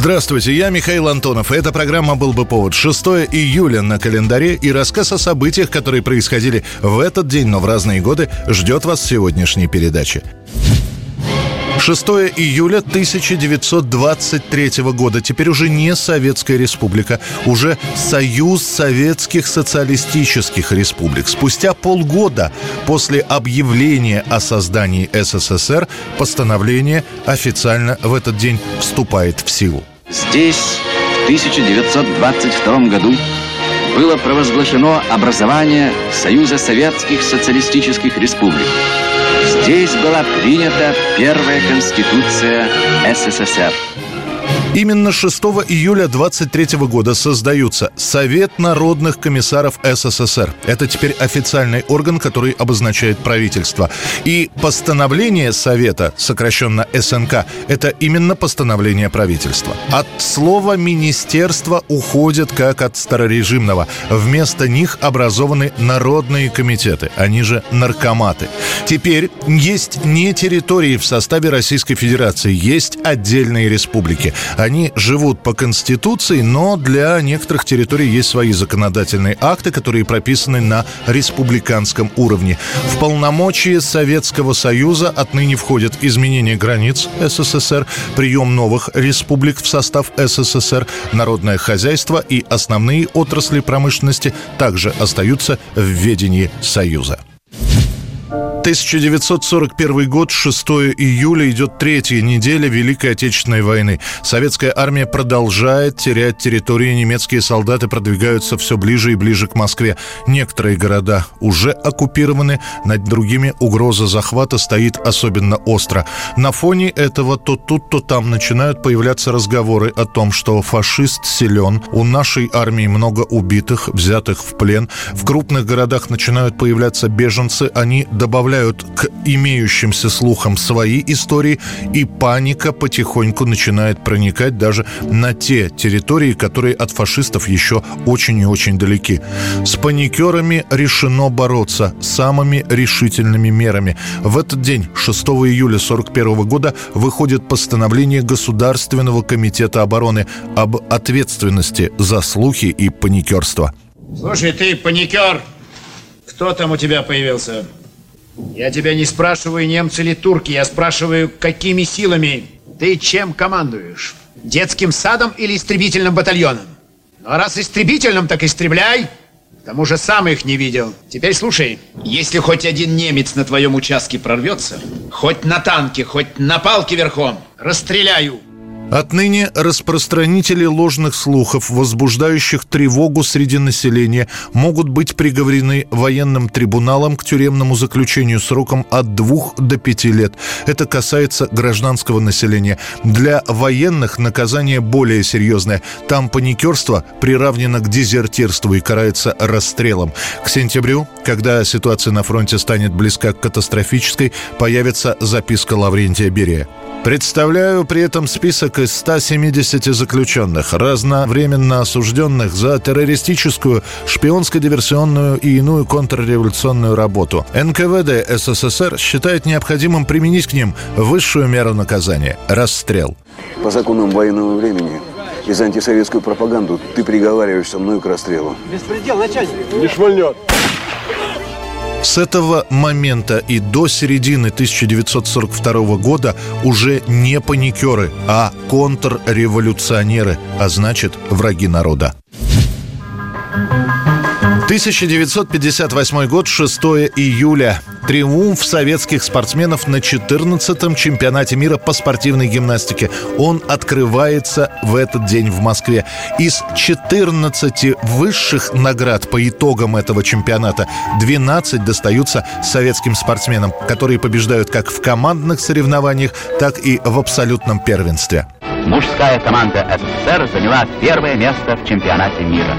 Здравствуйте, я Михаил Антонов. Эта программа «Был бы повод». 6 июля на календаре и рассказ о событиях, которые происходили в этот день, но в разные годы, ждет вас в сегодняшней передаче. 6 июля 1923 года. Теперь уже не Советская Республика, уже Союз Советских Социалистических Республик. Спустя полгода после объявления о создании СССР постановление официально в этот день вступает в силу. Здесь в 1922 году было провозглашено образование Союза Советских Социалистических Республик. Здесь была принята первая конституция СССР. Именно 6 июля 23 года создаются Совет народных комиссаров СССР. Это теперь официальный орган, который обозначает правительство. И постановление Совета, сокращенно СНК, это именно постановление правительства. От слова «министерство» уходит как от старорежимного. Вместо них образованы народные комитеты, они же наркоматы. Теперь есть не территории в составе Российской Федерации, есть отдельные республики. Они живут по Конституции, но для некоторых территорий есть свои законодательные акты, которые прописаны на республиканском уровне. В полномочии Советского Союза отныне входят изменение границ СССР, прием новых республик в состав СССР, народное хозяйство и основные отрасли промышленности также остаются в ведении Союза. 1941 год, 6 июля, идет третья неделя Великой Отечественной войны. Советская армия продолжает терять территории, немецкие солдаты продвигаются все ближе и ближе к Москве. Некоторые города уже оккупированы, над другими угроза захвата стоит особенно остро. На фоне этого то тут, то там начинают появляться разговоры о том, что фашист силен, у нашей армии много убитых, взятых в плен. В крупных городах начинают появляться беженцы, они добавляют добавляют к имеющимся слухам свои истории, и паника потихоньку начинает проникать даже на те территории, которые от фашистов еще очень и очень далеки. С паникерами решено бороться самыми решительными мерами. В этот день, 6 июля 1941 года, выходит постановление Государственного комитета обороны об ответственности за слухи и паникерство. Слушай, ты паникер! Кто там у тебя появился? Я тебя не спрашиваю, немцы или турки, я спрашиваю, какими силами ты чем командуешь? Детским садом или истребительным батальоном? Ну а раз истребительным, так истребляй. К тому же сам их не видел. Теперь слушай, если хоть один немец на твоем участке прорвется, хоть на танке, хоть на палке верхом, расстреляю. Отныне распространители ложных слухов, возбуждающих тревогу среди населения, могут быть приговорены военным трибуналом к тюремному заключению сроком от двух до пяти лет. Это касается гражданского населения. Для военных наказание более серьезное. Там паникерство приравнено к дезертирству и карается расстрелом. К сентябрю, когда ситуация на фронте станет близка к катастрофической, появится записка Лаврентия Берия. Представляю при этом список из 170 заключенных, разновременно осужденных за террористическую, шпионско-диверсионную и иную контрреволюционную работу. НКВД СССР считает необходимым применить к ним высшую меру наказания – расстрел. По законам военного времени и за антисоветскую пропаганду ты приговариваешься мною к расстрелу. Беспредел, начальник. Не шмальнет. С этого момента и до середины 1942 года уже не паникеры, а контрреволюционеры, а значит враги народа. 1958 год, 6 июля. Триумф советских спортсменов на 14-м чемпионате мира по спортивной гимнастике. Он открывается в этот день в Москве. Из 14 высших наград по итогам этого чемпионата 12 достаются советским спортсменам, которые побеждают как в командных соревнованиях, так и в абсолютном первенстве. Мужская команда СССР заняла первое место в чемпионате мира.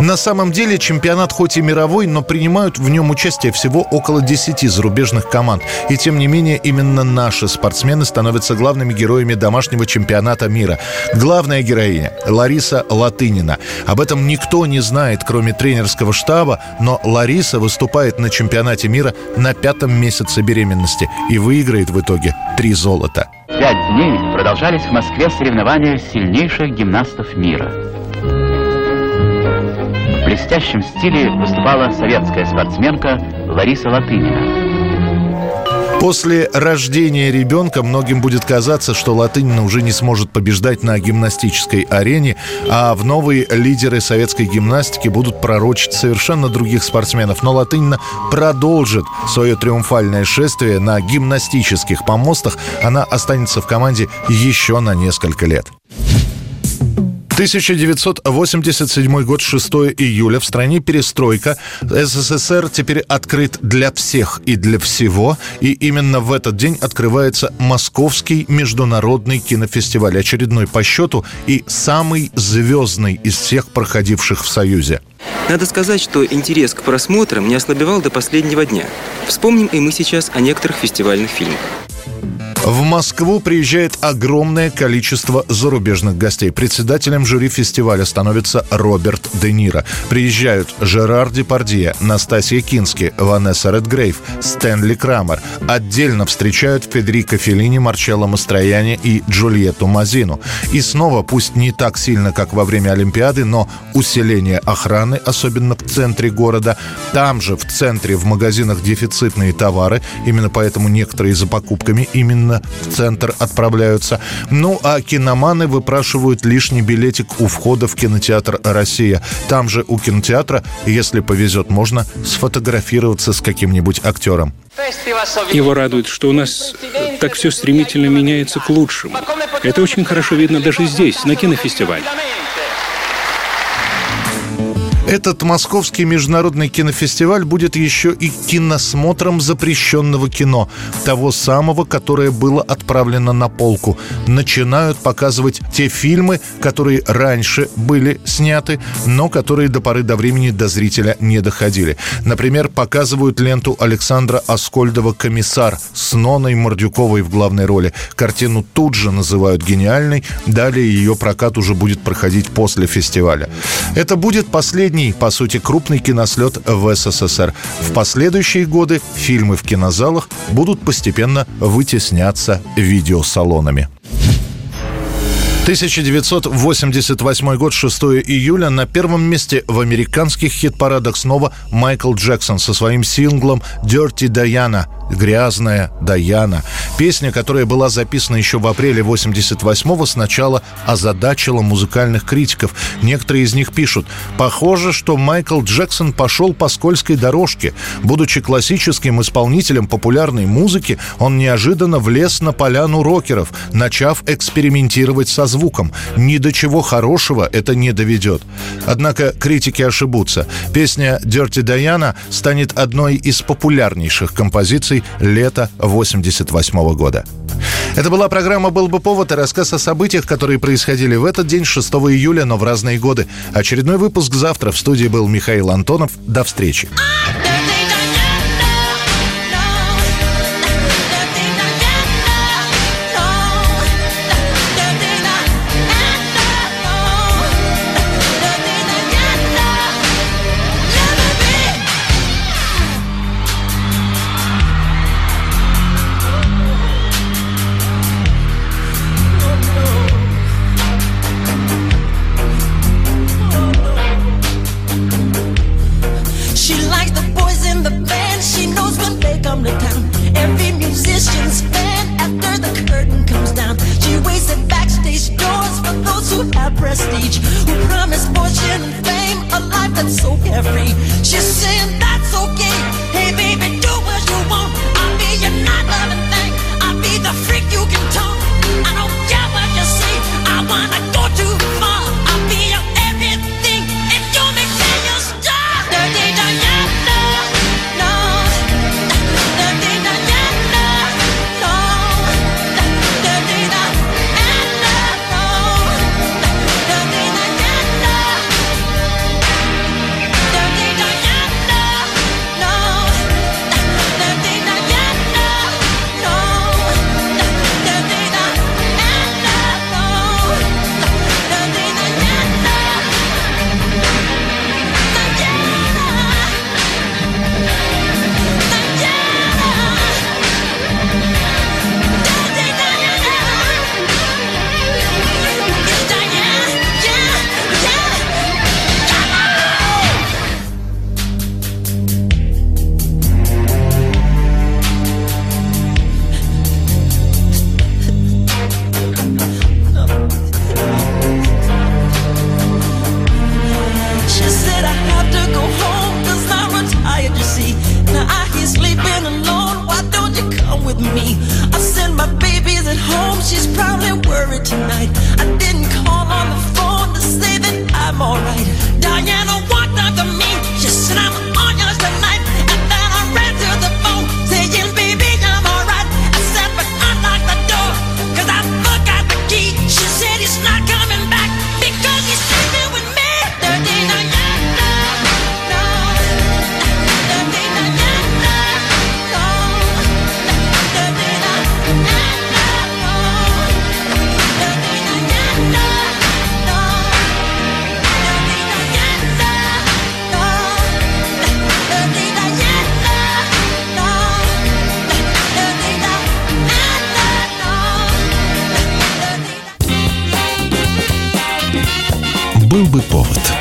На самом деле чемпионат хоть и мировой, но принимают в нем участие всего около 10 зарубежных команд. И тем не менее именно наши спортсмены становятся главными героями домашнего чемпионата мира. Главная героиня – Лариса Латынина. Об этом никто не знает, кроме тренерского штаба, но Лариса выступает на чемпионате мира на пятом месяце беременности и выиграет в итоге три золота. Пять дней продолжались в Москве соревнования сильнейших гимнастов мира. Блестящем стиле выступала советская спортсменка Лариса Латынина. После рождения ребенка многим будет казаться, что Латынина уже не сможет побеждать на гимнастической арене, а в новые лидеры советской гимнастики будут пророчить совершенно других спортсменов. Но Латынина продолжит свое триумфальное шествие на гимнастических помостах. Она останется в команде еще на несколько лет. 1987 год, 6 июля. В стране перестройка. СССР теперь открыт для всех и для всего. И именно в этот день открывается Московский международный кинофестиваль. Очередной по счету и самый звездный из всех проходивших в Союзе. Надо сказать, что интерес к просмотрам не ослабевал до последнего дня. Вспомним и мы сейчас о некоторых фестивальных фильмах. В Москву приезжает огромное количество зарубежных гостей. Председателем жюри фестиваля становится Роберт Де Ниро. Приезжают Жерар Депардье, Настасья Кински, Ванесса Редгрейв, Стэнли Крамер. Отдельно встречают Федерико Феллини, Марчелло Мастрояни и Джульетту Мазину. И снова, пусть не так сильно, как во время Олимпиады, но усиление охраны, особенно в центре города. Там же, в центре, в магазинах дефицитные товары. Именно поэтому некоторые за покупками именно в центр отправляются. Ну, а киноманы выпрашивают лишний билетик у входа в кинотеатр «Россия». Там же у кинотеатра, если повезет, можно сфотографироваться с каким-нибудь актером. Его радует, что у нас так все стремительно меняется к лучшему. Это очень хорошо видно даже здесь, на кинофестивале. Этот московский международный кинофестиваль будет еще и киносмотром запрещенного кино, того самого, которое было отправлено на полку. Начинают показывать те фильмы, которые раньше были сняты, но которые до поры до времени до зрителя не доходили. Например, показывают ленту Александра Аскольдова «Комиссар» с Ноной Мордюковой в главной роли. Картину тут же называют гениальной, далее ее прокат уже будет проходить после фестиваля. Это будет последний последний, по сути, крупный кинослет в СССР. В последующие годы фильмы в кинозалах будут постепенно вытесняться видеосалонами. 1988 год, 6 июля. На первом месте в американских хит-парадах снова Майкл Джексон со своим синглом «Dirty Diana» «Грязная Даяна». Песня, которая была записана еще в апреле 88-го, сначала озадачила музыкальных критиков. Некоторые из них пишут, похоже, что Майкл Джексон пошел по скользкой дорожке. Будучи классическим исполнителем популярной музыки, он неожиданно влез на поляну рокеров, начав экспериментировать со звуком. Ни до чего хорошего это не доведет. Однако критики ошибутся. Песня «Dirty Diana» станет одной из популярнейших композиций лета 88 года. Это была программа «Был бы повод» и рассказ о событиях, которые происходили в этот день, 6 июля, но в разные годы. Очередной выпуск завтра. В студии был Михаил Антонов. До встречи. Был бы повод.